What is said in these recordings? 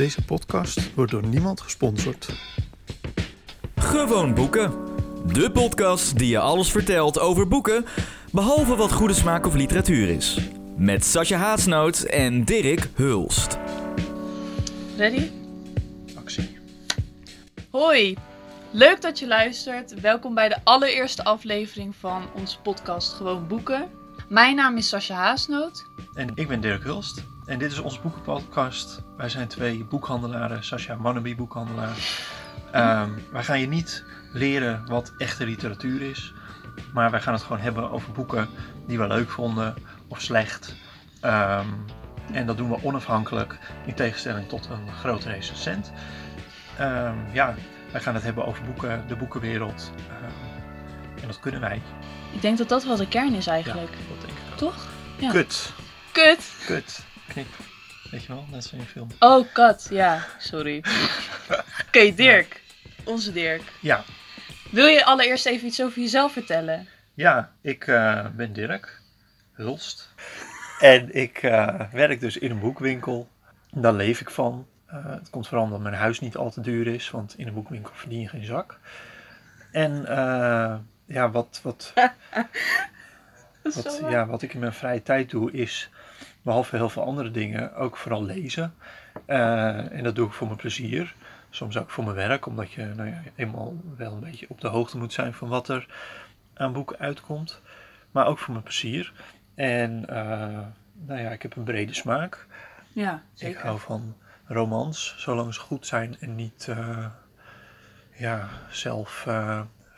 Deze podcast wordt door niemand gesponsord. Gewoon boeken. De podcast die je alles vertelt over boeken, behalve wat goede smaak of literatuur is. Met Sascha Haasnoot en Dirk Hulst. Ready? Actie. Hoi, leuk dat je luistert. Welkom bij de allereerste aflevering van onze podcast Gewoon Boeken. Mijn naam is Sascha Haasnoot. En ik ben Dirk Hulst. En dit is onze boekenpodcast. Wij zijn twee boekhandelaren, Sascha Mannaby boekhandelaar. Ehm, wij gaan je niet leren wat echte literatuur is. Maar wij gaan het gewoon hebben over boeken die we leuk vonden of slecht. Ehm, en dat doen we onafhankelijk in tegenstelling tot een grote recensent. Ehm, ja, wij gaan het hebben over boeken, de boekenwereld. En dat kunnen wij. Ik denk dat dat wel de kern is Ja, eigenlijk. dat denk ik. Toch? Ja. Kut. Kut. Kut. Knip. Weet je wel, net zo'n film. Oh, kat. Ja, sorry. Oké, Dirk. Onze Dirk. Ja, Wil je allereerst even iets over jezelf vertellen? ja ik eh, ben Dirk Hulst. En ik eh, werk dus in een boekwinkel. Daar leef ik van. Eh, het komt vooral omdat mijn huis niet al te duur is, want in een boekwinkel verdien je geen zak. En eh, ja, wat, wat, wat, ja, wat ik in mijn vrije tijd doe is, behalve heel veel andere dingen, ook vooral lezen. Eh, en dat doe ik voor mijn plezier. Soms ook voor mijn werk, omdat je nou ja, eenmaal wel een beetje op de hoogte moet zijn van wat er aan boeken uitkomt. Maar ook voor mijn plezier. En eh, nou ja, ik heb een brede smaak. Ja, Ik zeker. hou van romans, zolang ze goed zijn en niet eh, ja, zelf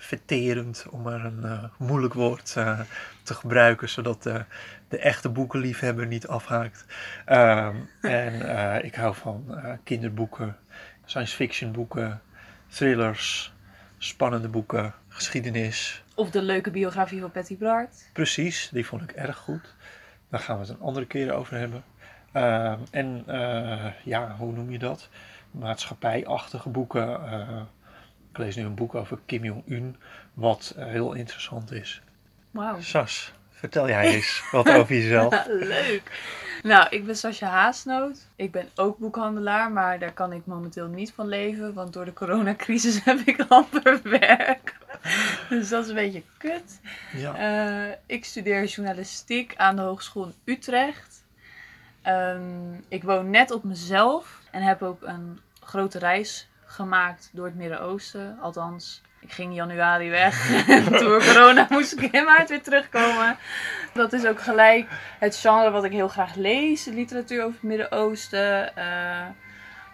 verterend, om maar een eh, moeilijk woord eh, te gebruiken, zodat de, de echte boekenliefhebber niet afhaakt. Ehm, en eh, ik hou van kinderboeken, science fiction boeken, thrillers, spannende boeken, geschiedenis. Of de leuke biografie van Patty Bart. Precies, die vond ik erg goed. Daar gaan we het een andere keer over hebben. Ehm, en ja, hoe noem je dat? Maatschappijachtige boeken. Ik lees nu een boek over Kim Jong-un, wat heel interessant is. Wauw. Sas, vertel jij eens wat over jezelf. Leuk. Nou, ik ben Sascha Haasnoot. Ik ben ook boekhandelaar, maar daar kan ik momenteel niet van leven, want door de coronacrisis heb ik amper werk. Dus dat is een beetje kut. Ja, Eh, ik studeer journalistiek aan de Hogeschool in Utrecht. Ehm, ik woon net op mezelf en heb ook een grote reis gemaakt door het Midden-Oosten. Althans, ik ging in januari weg. Door corona moest ik in maart weer terugkomen. Dat is ook gelijk het genre wat ik heel graag lees. Literatuur over het Midden-Oosten. eh,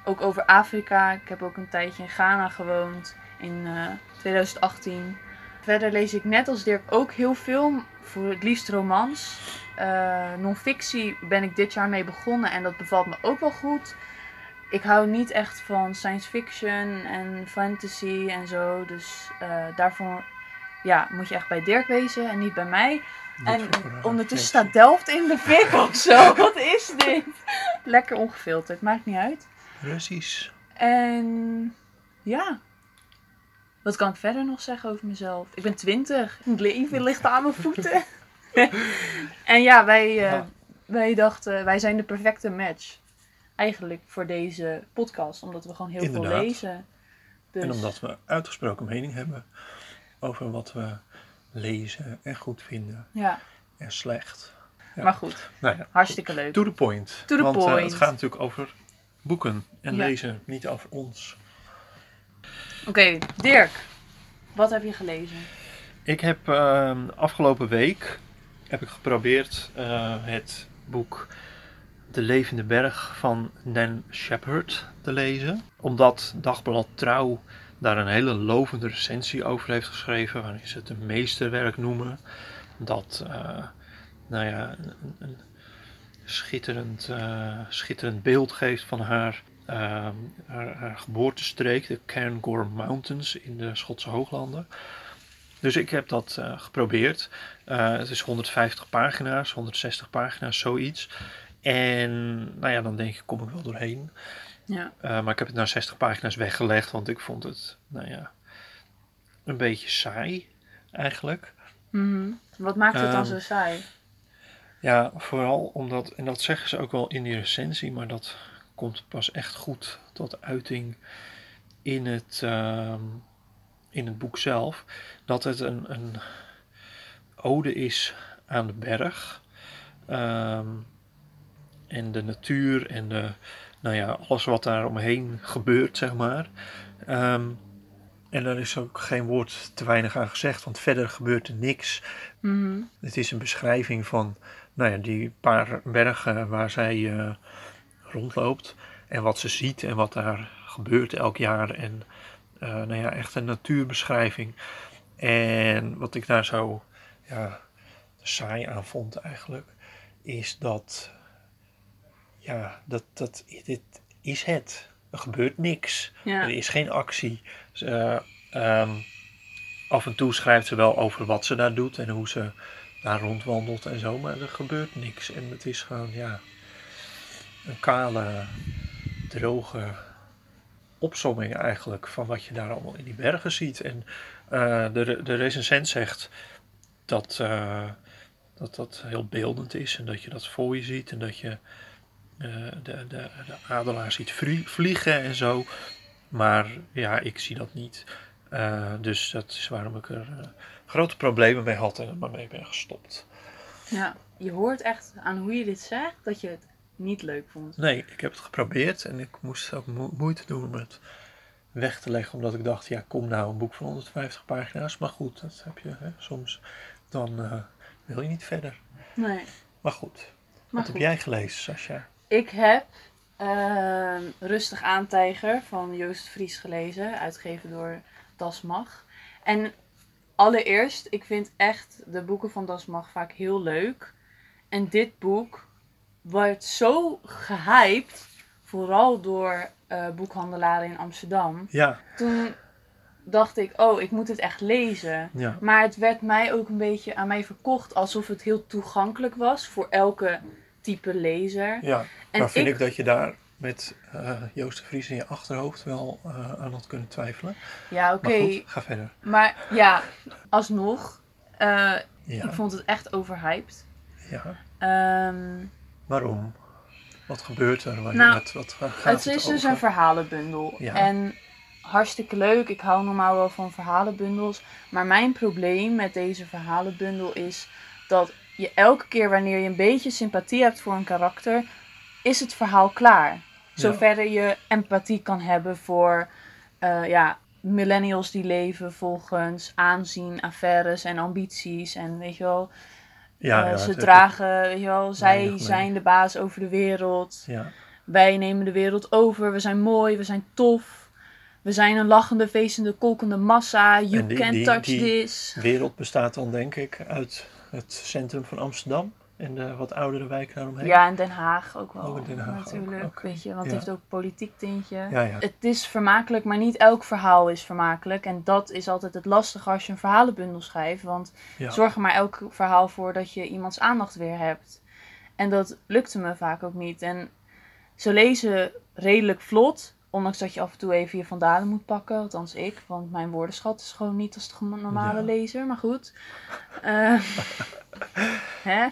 ook over Afrika. Ik heb ook een tijdje in Ghana gewoond. In eh, 2018. Verder lees ik net als Dirk ook heel veel. Voor het liefst romans. Eh non-fictie ben ik dit jaar mee begonnen. En dat bevalt me ook wel goed. Ik hou niet echt van science fiction en fantasy en zo. Dus eh, daarvoor ja, moet je echt bij Dirk wezen en niet bij mij. En ondertussen staat Delft in de fik of zo. Wat is dit? Lekker ongefilterd, maakt niet uit. Russisch. En ja. Wat kan ik verder nog zeggen over mezelf? Ik ben twintig. Het leven ligt aan mijn voeten. en ja, wij, eh, Ja. wij dachten, wij zijn de perfecte match. Eigenlijk voor deze podcast. Omdat we gewoon heel Inderdaad. veel lezen. Dus, En omdat we uitgesproken mening hebben over wat we lezen en goed vinden Ja, en slecht. Ja. maar goed. Nou ja, Hartstikke leuk. To the point. To the Want eh, point. het gaat natuurlijk over boeken en Ja. lezen, niet over ons. Oké, Dirk. Wat heb je gelezen? Ik heb ehm, afgelopen week heb ik geprobeerd eh, het boek De Levende Berg van Nan Shepherd te lezen. Omdat Dagblad Trouw daar een hele lovende recensie over heeft geschreven, waarin ze het een meesterwerk noemen. Dat, eh, nou ja, een, schitterend, eh, schitterend beeld geeft van haar, ehm, haar, haar geboortestreek, de Cairngorm Mountains in de Schotse Hooglanden. Dus ik heb dat eh, geprobeerd. Eh, het is 150 pagina's, 160 pagina's, zoiets. En nou ja, dan denk ik, kom ik wel doorheen. Ja. Eh, maar ik heb het na 60 pagina's weggelegd, want ik vond het, nou ja, een beetje saai eigenlijk. Mhm. Wat maakt het dan Ehm, zo saai? Ja, vooral omdat, en dat zeggen ze ook wel in die recensie, maar dat komt pas echt goed tot uiting in het, ehm, in het boek zelf. Dat het een, een ode is aan de berg. ehm, en de natuur en de, nou ja, alles wat daar omheen gebeurt, zeg maar. Ehm, en daar is ook geen woord te weinig aan gezegd, want verder gebeurt er niks. Mhm. Het is een beschrijving van nou ja, die paar bergen waar zij eh, rondloopt. En wat ze ziet en wat daar gebeurt elk jaar. En eh, nou ja, echt een natuurbeschrijving. En wat ik daar zo ja, saai aan vond eigenlijk, is dat, ja, dat, dat dit is het. Er gebeurt niks. Ja. Er is geen actie. Ze, eh, ehm, af en toe schrijft ze wel over wat ze daar doet en hoe ze daar rondwandelt en zo, maar er gebeurt niks. En het is gewoon, ja, een kale, droge opsomming eigenlijk van wat je daar allemaal in die bergen ziet. En eh, de, de recensent zegt dat, eh, dat dat heel beeldend is en dat je dat voor je ziet en dat je de, de, de adelaar ziet vlie- vliegen en zo. Maar ja, ik zie dat niet. Eh, dus dat is waarom ik er eh, grote problemen mee had en er maar mee ben gestopt. ja. Je hoort echt aan hoe je dit zegt dat je het niet leuk vond. Nee, ik heb het geprobeerd en ik moest ook mo- moeite doen om het weg te leggen. Omdat ik dacht, ja, kom nou een boek van 150 pagina's. Maar goed, dat heb je hè, soms. Dan eh, wil je niet verder. Nee. Maar goed, Maar wat goed. heb jij gelezen, Sascha? Ik heb ehm, Rustig Aantijger van Joost Vries gelezen, uitgegeven door Das Mag. En allereerst, ik vind echt de boeken van Das Mag vaak heel leuk. En dit boek wordt zo gehyped, vooral door eh, boekhandelaren in Amsterdam. Ja, Toen dacht ik, oh, ik moet het echt lezen. ja, Maar het werd mij ook een beetje aan mij verkocht alsof het heel toegankelijk was voor elke type lezer. ja. En maar vind ik, ik- dat je daar met eh, Joost de Vries in je achterhoofd wel eh, aan had kunnen twijfelen. Ja, oké. Ga verder. Maar ja, alsnog, eh, Ja, ik vond het echt overhyped. ja. Ehm, Waarom? Wat gebeurt er? Wat, Nou, wat, wat, waar gaat het is dus een verhalenbundel. Ja. En hartstikke leuk. Ik hou normaal wel van verhalenbundels. Maar mijn probleem met deze verhalenbundel is dat je elke keer wanneer je een beetje sympathie hebt voor een karakter, is het verhaal klaar. Zover je empathie kan hebben voor eh, ja, millennials die leven volgens aanzien, affaires en ambities. En weet je wel, Ja, eh, ja, ze dragen, weet je wel, zij zijn de baas over de wereld. Ja, Wij nemen de wereld over. We zijn mooi. We zijn tof. We zijn een lachende, feestende, kolkende massa. You die- can't die- touch die- this. wereld bestaat dan denk ik uit het centrum van Amsterdam en de wat oudere wijken daaromheen. Ja, en Den Haag ook wel. Oh, in Den Haag ook, natuurlijk. oké. Weet je, want Ja. het heeft ook politiek tintje. ja, ja. Het is vermakelijk, maar niet elk verhaal is vermakelijk. En dat is altijd het lastige als je een verhalenbundel schrijft. Want zorg er maar elk verhaal voor dat je iemands aandacht weer hebt. En dat lukte me vaak ook niet. En ze lezen redelijk vlot. Ondanks dat je af en toe even je vandalen moet pakken. Althans ik. Want mijn woordenschat is gewoon niet als de normale Ja. lezer. Maar goed. Eh, hè?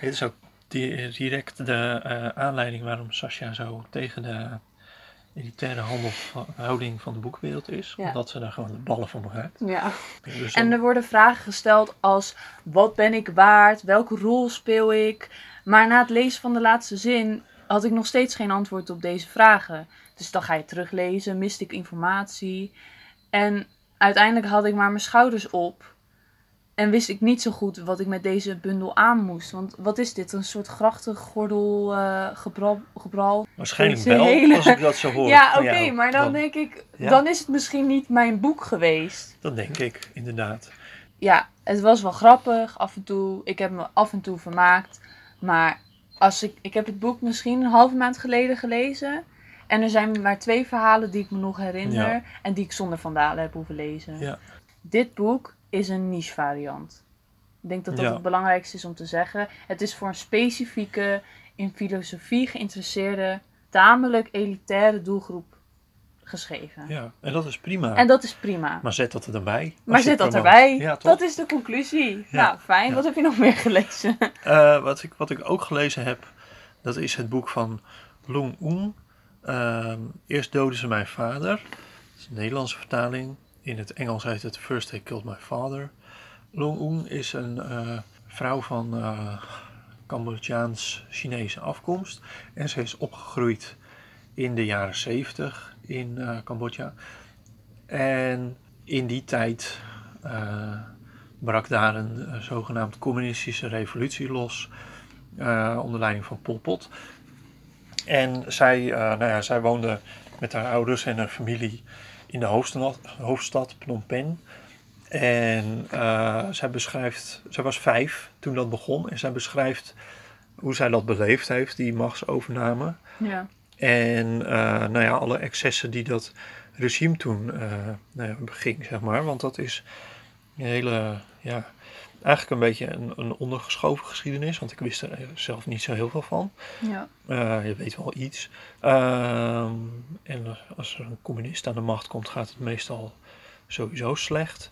Dit is ook di- direct de eh, aanleiding waarom Sascha zo tegen de elitaire handelhouding van de boekwereld is. Ja. Omdat ze daar gewoon de ballen van begrijpt. Ja. Dus En er worden vragen gesteld als: wat ben ik waard? Welke rol speel ik? Maar na het lezen van de laatste zin had ik nog steeds geen antwoord op deze vragen. Dus dan ga je teruglezen, miste ik informatie. En uiteindelijk had ik maar mijn schouders op. En wist ik niet zo goed wat ik met deze bundel aan moest. Want wat is dit? Een soort grachtengordel eh gebral, gebral? Waarschijnlijk wel, hele- als ik dat zo hoor. Ja, oké, maar dan, denk ik, Ja. dan is het misschien niet mijn boek geweest. Dat denk ik, inderdaad. ja, het was wel grappig af en toe. Ik heb me af en toe vermaakt. Maar als ik, ik heb het boek misschien een halve maand geleden gelezen. En er zijn maar twee verhalen die ik me nog herinner. Ja. En die ik zonder vandalen heb hoeven lezen. Ja. Dit boek is een niche variant. Ik denk dat dat Ja. het belangrijkste is om te zeggen. Het is voor een specifieke, in filosofie geïnteresseerde, tamelijk elitaire doelgroep geschreven. ja, en dat is prima. En dat is prima. Maar zet dat er dan bij. als Maar zet dat erbij. Ja, dat is de conclusie. Ja. Nou, fijn. Ja. Wat heb je nog meer gelezen? Eh, wat, ik, wat ik ook gelezen heb, dat is het boek van Long Un. Ehm, eerst doden ze mijn vader. Dat is een Nederlandse vertaling. In het Engels heet het First They Killed My Father. Long Un is een eh, vrouw van uh, Cambodjaans-Chinese afkomst. En ze is opgegroeid in de jaren 70 in uh, Cambodja. En in die tijd brak daar een zogenaamd communistische revolutie los. onder leiding van Pol Pot. En zij, nou ja, zij woonde met haar ouders en haar familie in de hoofdstad, hoofdstad Phnom Penh. En uh, zij beschrijft, zij was vijf toen dat begon. En zij beschrijft hoe zij dat beleefd heeft, die machtsovername. Ja. En uh, nou ja, alle excessen die dat regime toen uh, nou ja, beging, zeg maar. Want dat is een hele, ja, eigenlijk een beetje een, een ondergeschoven geschiedenis. Want ik wist er zelf niet zo heel veel van. Ja. je weet wel iets. Ehm, en als er een communist aan de macht komt, gaat het meestal sowieso slecht.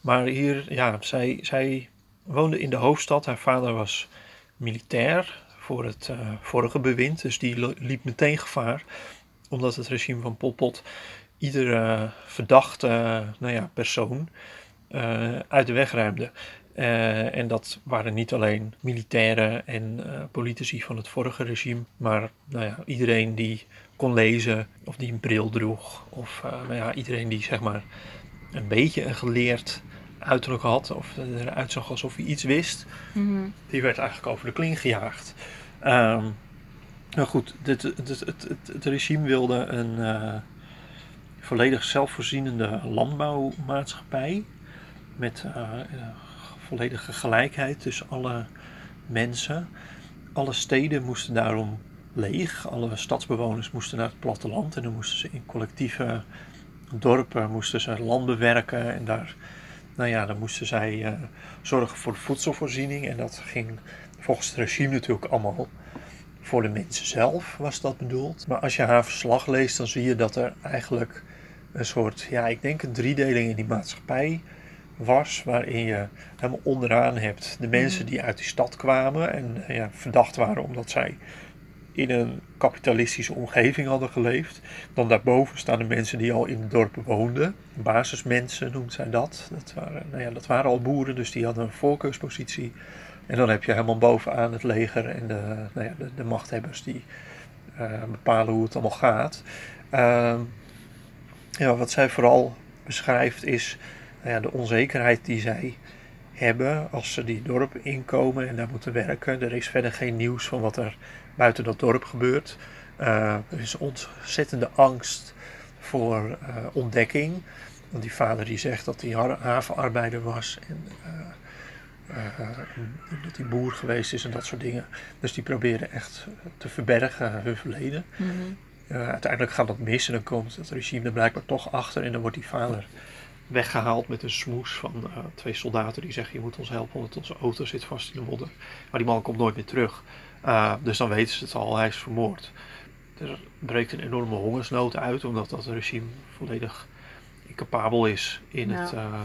Maar hier, ja, zij, zij woonde in de hoofdstad. Haar vader was militair voor het uh, vorige bewind. Dus die liep meteen gevaar. Omdat het regime van Pol Pot iedere verdachte nou ja, persoon uh, uit de weg ruimde. Uh, en dat waren niet alleen militairen en politici van het vorige regime, maar nou ja, iedereen die kon lezen of die een bril droeg. Of nou ja, iedereen die zeg maar een beetje een geleerd uiterlijk had, of eruit zag alsof hij iets wist, mm die werd eigenlijk over de kling gejaagd. Um, nou goed, dit, het, het, het, regime wilde een volledig zelfvoorzienende landbouwmaatschappij met uh, volledige gelijkheid tussen alle mensen. Alle steden moesten daarom leeg, alle stadsbewoners moesten naar het platteland en dan moesten ze in collectieve dorpen moesten ze land bewerken en daar, nou ja, dan moesten zij uh, zorgen voor de voedselvoorziening. En dat ging volgens het regime natuurlijk allemaal voor de mensen zelf, was dat bedoeld. Maar als je haar verslag leest, dan zie je dat er eigenlijk een soort, ja, ik denk een driedeling in die maatschappij was, waarin je helemaal onderaan hebt de mensen die uit die stad kwamen en ja, verdacht waren omdat zij in een kapitalistische omgeving hadden geleefd. Dan daarboven staan de mensen die al in het dorp woonden. Basismensen noemt zij dat. Dat waren, nou ja, dat waren al boeren, dus die hadden een voorkeurspositie. En dan heb je helemaal bovenaan het leger en de, nou ja, de, machthebbers die uh, bepalen hoe het allemaal gaat. Uh, ja, wat zij vooral beschrijft is nou ja, de onzekerheid die zij hebben als ze die dorpen inkomen en daar moeten werken. Er is verder geen nieuws van wat er buiten dat dorp gebeurt. Uh, er is ontzettende angst voor uh, ontdekking. Want die vader die zegt dat hij havenarbeider was en uh, dat hij boer geweest is en dat soort dingen. Dus die proberen echt te verbergen hun verleden. Mm -hmm. uiteindelijk gaat dat mis en dan komt het regime er blijkbaar toch achter en dan wordt die vader weggehaald met een smoes van twee soldaten die zeggen je moet ons helpen want onze auto zit vast in de modder. Maar die man komt nooit meer terug. Uh, dus dan weten ze het al, hij is vermoord. Er breekt een enorme hongersnood uit, omdat dat regime volledig incapabel is in Ja. het. uh,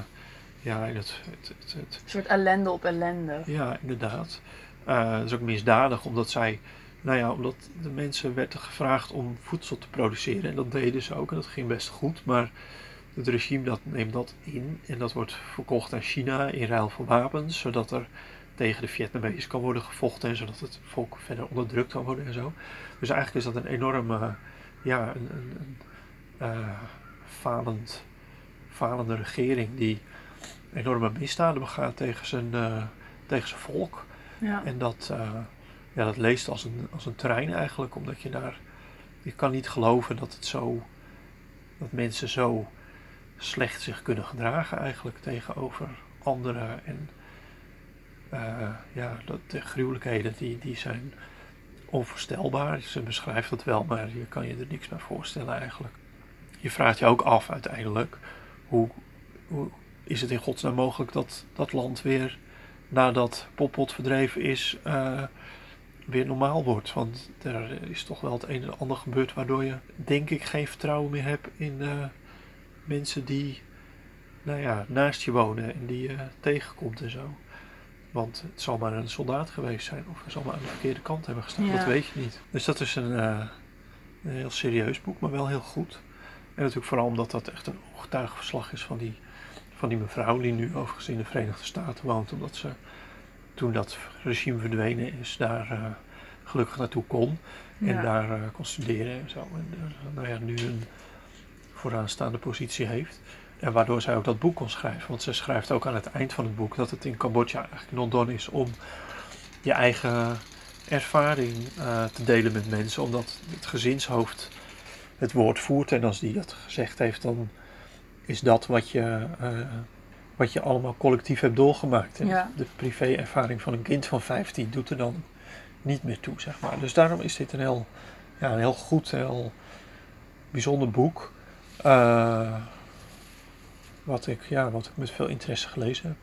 ja, in het, het, het, het- Een soort ellende op ellende. ja, inderdaad. Dat is ook misdadig, omdat zij. Nou ja, omdat de mensen werden gevraagd om voedsel te produceren. En dat deden ze ook en dat ging best goed. Maar het regime dat neemt dat in. En dat wordt verkocht aan China in ruil voor wapens. Zodat er tegen de Vietnamezen kan worden gevochten. En zodat het volk verder onderdrukt kan worden en zo. Dus eigenlijk is dat een enorme. ja, een, een, een eh, falend, falende regering die enorme misdaden begaat tegen zijn, eh, tegen zijn volk. Ja. En dat, eh, ja, dat leest als een, als een trein eigenlijk, omdat je daar. Je kan niet geloven dat het zo. dat mensen zo slecht zich kunnen gedragen eigenlijk tegenover anderen. En eh, ja, dat, de gruwelijkheden die, die zijn onvoorstelbaar. Ze beschrijft dat wel, maar je kan je er niks bij voorstellen eigenlijk. Je vraagt je ook af uiteindelijk, hoe, hoe is het in godsnaam mogelijk dat dat land weer nadat Poppot verdreven is, eh, weer normaal wordt. Want er is toch wel het een en ander gebeurd waardoor je, denk ik, geen vertrouwen meer hebt in eh, mensen die, nou ja, naast je wonen en die je tegenkomt en zo. Want het zal maar een soldaat geweest zijn, of hij zal maar aan de verkeerde kant hebben gestaan, Ja. dat weet je niet. Dus dat is een, eh, Een heel serieus boek, maar wel heel goed. En natuurlijk vooral omdat dat echt een getuigenverslag is van die, van die mevrouw die nu overigens in de Verenigde Staten woont. Omdat ze toen dat regime verdwenen is, daar eh, gelukkig naartoe kon. En Ja. daar eh, kon studeren en zo. En nou ja, nu een vooraanstaande positie heeft. En waardoor zij ook dat boek kon schrijven. Want ze schrijft ook aan het eind van het boek dat het in Cambodja eigenlijk non done is om je eigen ervaring eh, te delen met mensen. Omdat het gezinshoofd het woord voert. En als die dat gezegd heeft, dan is dat wat je, eh, wat je allemaal collectief hebt doorgemaakt. En Ja. de privé-ervaring van een kind van 15 doet er dan niet meer toe, zeg maar. Dus daarom is dit een heel, ja, een heel goed, heel bijzonder boek. Eh, wat, ik, ja, wat ik met veel interesse gelezen heb.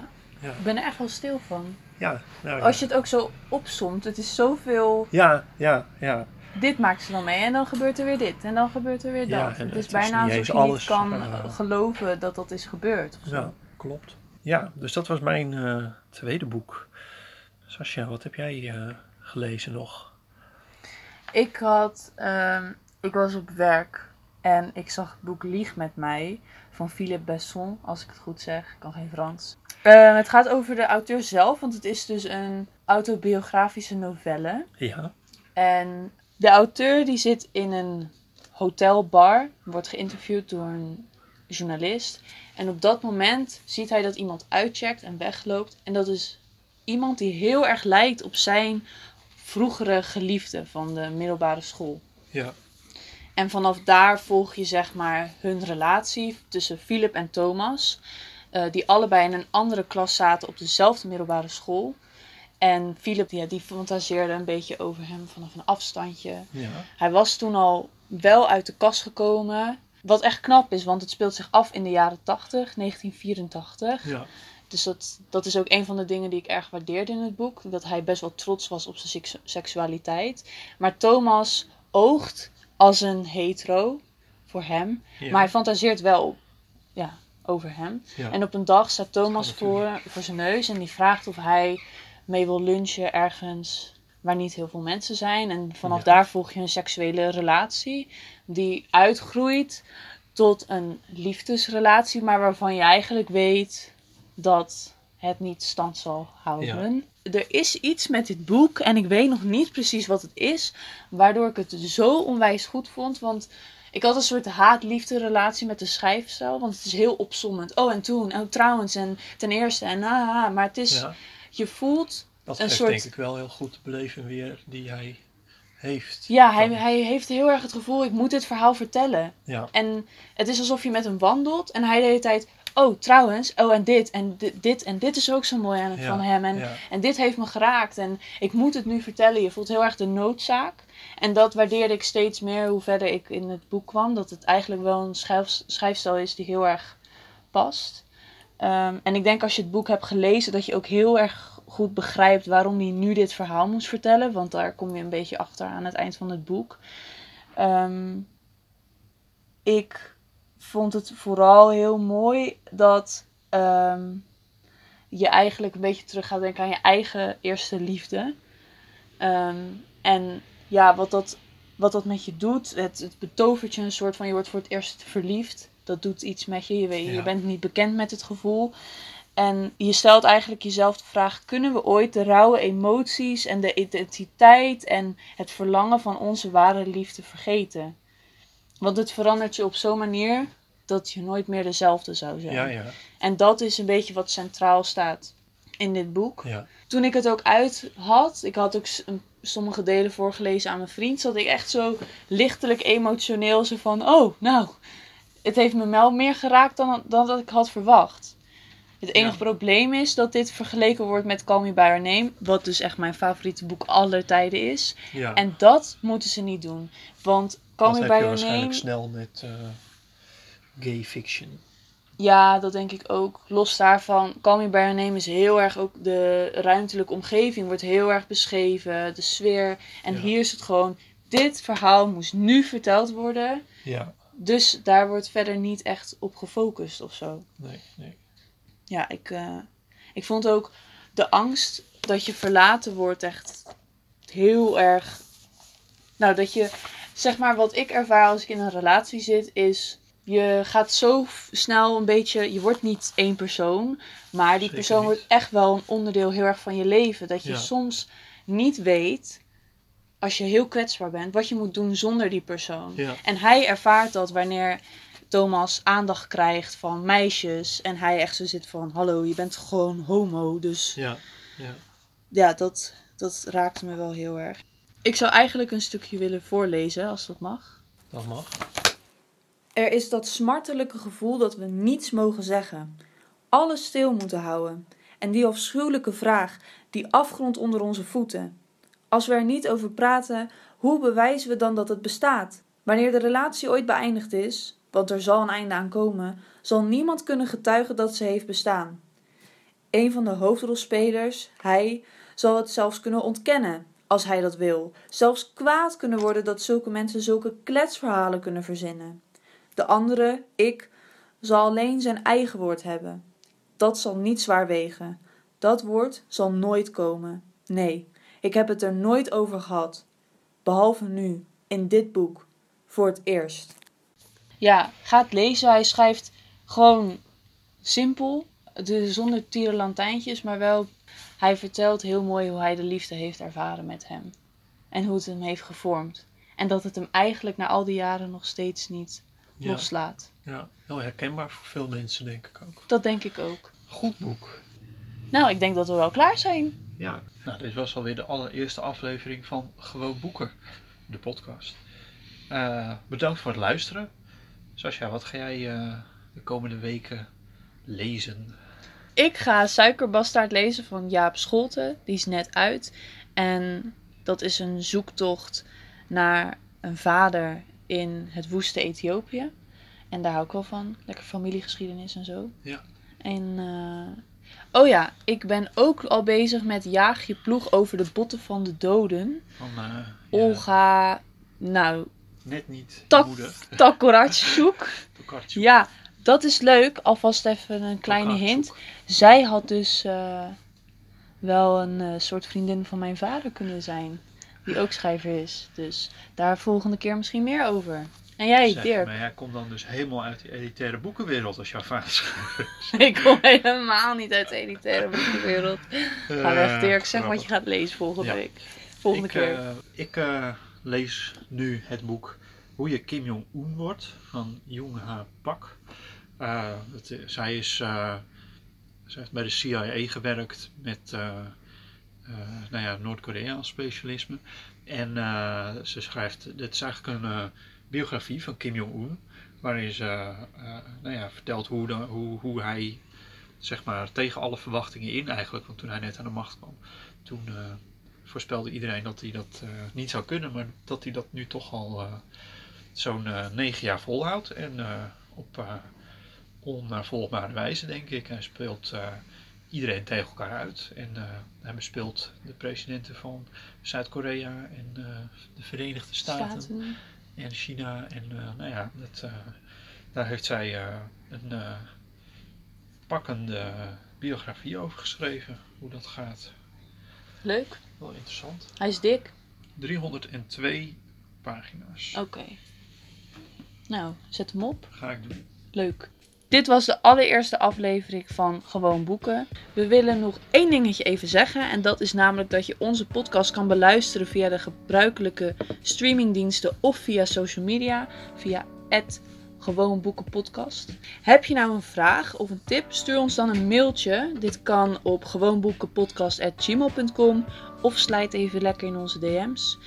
Ja. Ja, Ik ben er echt wel stil van. ja, nou, ja. Als je het ook zo opsomt, het is zoveel. ja, ja, ja. Dit maakt ze dan mee en dan gebeurt er weer dit en dan gebeurt er weer dat. Ja, het het is bijna alsof je alles, niet kan eh, geloven dat dat is gebeurd. Ja, klopt. Ja, dus dat was mijn eh, tweede boek. Sascha, wat heb jij gelezen nog? Ik had, ehm, ik was op werk en ik zag het boek Lieg met mij van Philippe Besson, als ik het goed zeg. Ik kan geen Frans. Eh, het gaat over de auteur zelf, want het is dus een autobiografische novelle. Ja, En de auteur die zit in een hotelbar, wordt geïnterviewd door een journalist. En op dat moment ziet hij dat iemand uitcheckt en wegloopt. En dat is iemand die heel erg lijkt op zijn vroegere geliefde van de middelbare school. ja, En vanaf daar volg je zeg maar hun relatie tussen Philip en Thomas. eh, die allebei in een andere klas zaten op dezelfde middelbare school. En Philip ja, die fantaseerde een beetje over hem vanaf een afstandje. ja, Hij was toen al wel uit de kast gekomen. Wat echt knap is, want het speelt zich af in de jaren 80, 1984. ja, Dus dat, dat is ook een van de dingen die ik erg waardeerde in het boek. Dat hij best wel trots was op zijn seksu- seksualiteit. Maar Thomas oogt als een hetero voor hem. ja. Maar hij fantaseert wel ja, over hem. ja. En op een dag staat Thomas voor, voor zijn neus en die vraagt of hij mee wil lunchen ergens waar niet heel veel mensen zijn. En vanaf Ja. daar volg je een seksuele relatie die uitgroeit tot een liefdesrelatie, maar waarvan je eigenlijk weet dat het niet stand zal houden. Er is iets met dit boek en ik weet nog niet precies wat het is, waardoor ik het zo onwijs goed vond. Want ik had een soort haat-liefde relatie met de schrijfstijl. Want het is heel opsommend. Oh, en toen. Oh, trouwens. En ten eerste. En ah, Maar het is... ja. Je voelt... Dat een soort- denk ik wel heel goed de beleving weer die hij heeft. Ja, hij, hij heeft heel erg het gevoel... Ik moet dit verhaal vertellen. Ja, En het is alsof je met hem wandelt. En hij de hele tijd... Oh, trouwens. Oh, en dit. En dit. dit en dit is ook zo mooi aan, Ja, van hem. En, ja. en dit heeft me geraakt. En ik moet het nu vertellen. Je voelt heel erg de noodzaak. En dat waardeerde ik steeds meer hoe verder ik in het boek kwam. Dat het eigenlijk wel een schrijf, schrijfstijl is die heel erg past. Ehm, en ik denk als je het boek hebt gelezen, dat je ook heel erg goed begrijpt waarom hij nu dit verhaal moest vertellen. Want daar kom je een beetje achter aan het eind van het boek. Ehm, ik vond het vooral heel mooi dat ehm, je eigenlijk een beetje terug gaat denken aan je eigen eerste liefde. Ehm, en ja, wat dat, wat dat met je doet, het, het betovert je een soort van, je wordt voor het eerst verliefd. Dat doet iets met je, je, weet, je bent niet bekend met het gevoel. En je stelt eigenlijk jezelf de vraag: kunnen we ooit de rauwe emoties en de identiteit en het verlangen van onze ware liefde vergeten? Want het verandert je op zo'n manier dat je nooit meer dezelfde zou zijn. ja, ja, En dat is een beetje wat centraal staat in dit boek. ja. Toen ik het ook uit had, ik had ook een- sommige delen voorgelezen aan mijn vriend, zat ik echt zo lichtelijk emotioneel. Zo van: oh, nou, het heeft me wel meer geraakt dan, dan dat ik had verwacht. Het enige Ja. probleem is dat dit vergeleken wordt met Call Me By Your Name, wat dus echt mijn favoriete boek aller tijden is. ja. En dat moeten ze niet doen. Want Call dat Me heb By je Your waarschijnlijk Name, snel met eh, gay fiction. ja, dat denk ik ook. Los daarvan, Call Me By Your Name is heel erg ook de ruimtelijke omgeving wordt heel erg beschreven, de sfeer. En Ja. hier is het gewoon, dit verhaal moest nu verteld worden. Ja, Dus daar wordt verder niet echt op gefocust of zo. nee, nee. Ja, ik, eh, ik vond ook de angst dat je verlaten wordt echt heel erg. Nou, dat je zeg maar wat ik ervaar als ik in een relatie zit, is je gaat zo snel een beetje, je wordt niet één persoon, maar die Zeker persoon niet. wordt echt wel een onderdeel heel erg van je leven. Dat je Ja. soms niet weet, als je heel kwetsbaar bent, wat je moet doen zonder die persoon. Ja. En hij ervaart dat wanneer Thomas aandacht krijgt van meisjes en hij echt zo zit van, hallo, je bent gewoon homo, dus Ja. Ja. ja, dat, dat raakte me wel heel erg. Ik zou eigenlijk een stukje willen voorlezen, als dat mag. Dat mag. Er is dat smartelijke gevoel dat we niets mogen zeggen. Alles stil moeten houden. En die afschuwelijke vraag, die afgrond onder onze voeten. Als we er niet over praten, hoe bewijzen we dan dat het bestaat? Wanneer de relatie ooit beëindigd is, want er zal een einde aan komen, zal niemand kunnen getuigen dat ze heeft bestaan. Een van de hoofdrolspelers, hij, zal het zelfs kunnen ontkennen, als hij dat wil. Zelfs kwaad kunnen worden dat zulke mensen zulke kletsverhalen kunnen verzinnen. De andere, ik, zal alleen zijn eigen woord hebben. Dat zal niet zwaar wegen. Dat woord zal nooit komen. Nee, ik heb het er nooit over gehad. Behalve nu, in dit boek. Voor het eerst. Ja, ga het lezen. Hij schrijft gewoon simpel, dus zonder tierenlantijntjes, maar wel... Hij vertelt heel mooi hoe hij de liefde heeft ervaren met hem. En hoe het hem heeft gevormd. En dat het hem eigenlijk na al die jaren nog steeds niet Ja. loslaat. ja. Heel herkenbaar voor veel mensen, denk ik ook. Dat denk ik ook. Goed boek. Nou, ik denk dat we wel klaar zijn. Ja. Nou, dit was alweer de allereerste aflevering van Gewoon Boeken, de podcast. Eh, bedankt voor het luisteren. Sascha, wat ga jij eh, de komende weken lezen? Ik ga Suikerbastaard lezen van Jaap Scholten. Die is net uit. En dat is een zoektocht naar een vader in het woeste Ethiopië. En daar hou ik wel van. Lekker familiegeschiedenis en zo. Ja. En, eh, oh ja, ik ben ook al bezig met Jaag je ploeg over de botten van de doden. Van eh, ja, Olga, nou, net niet Tak-. Tokarczuk. Ja, dat is leuk. Alvast even een kleine hint. Zij had dus eh, wel een eh, soort vriendin van mijn vader kunnen zijn. Die ook schrijver is. Dus daar volgende keer misschien meer over. En jij, Zeg, Dirk? Maar jij komt dan dus helemaal uit die elitaire boekenwereld als jouw vader schrijver is. Ik kom helemaal niet uit de elitaire boekenwereld. Ga weg, Eh, Dirk. Zeg wat je gaat lezen volgende Ja. week. Volgende ik, keer. eh, ik eh, lees nu het boek Hoe je Kim Jong-un wordt van Jung Ha Pak. Eh, het, zij, is, eh, heeft bij de CIA gewerkt met eh, nou ja, Noord-Korea als specialisme. En ze schrijft, dit is eigenlijk een biografie van Kim Jong-un. Waarin ze nou ja, vertelt hoe, hoe, hoe hij zeg maar, tegen alle verwachtingen in eigenlijk, want toen hij net aan de macht kwam, toen voorspelde iedereen dat hij dat niet zou kunnen, maar dat hij dat nu toch al zo'n negen jaar volhoudt. En op onnavolgbare wijze, denk ik. Hij speelt eh, iedereen tegen elkaar uit. En eh, hij bespeelt de presidenten van Zuid-Korea en eh, de Verenigde Staten Staten. en China. En nou ja, dat, daar heeft zij een pakkende biografie over geschreven. Hoe dat gaat. Leuk. Wel interessant. Hij is dik. 302 pagina's. Oké. Nou, zet hem op. Ga ik doen. Leuk. Dit was de allereerste aflevering van Gewoon Boeken. We willen nog één dingetje even zeggen. En dat is namelijk dat je onze podcast kan beluisteren via de gebruikelijke streamingdiensten of via social media. Via Gewoon Boeken Podcast. Heb je nou een vraag of een tip? Stuur ons dan een mailtje. Dit kan op gewoonboekenpodcast.gmail.com of slijt even lekker in onze DM's.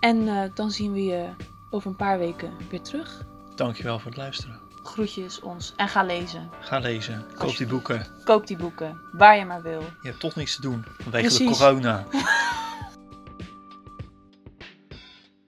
En eh, dan zien we je over een paar weken weer terug. Dankjewel voor het luisteren. Groetjes ons en ga lezen. Ga lezen. Koop die boeken. Koop die boeken, waar je maar wil. Je hebt toch niks te doen vanwege de corona.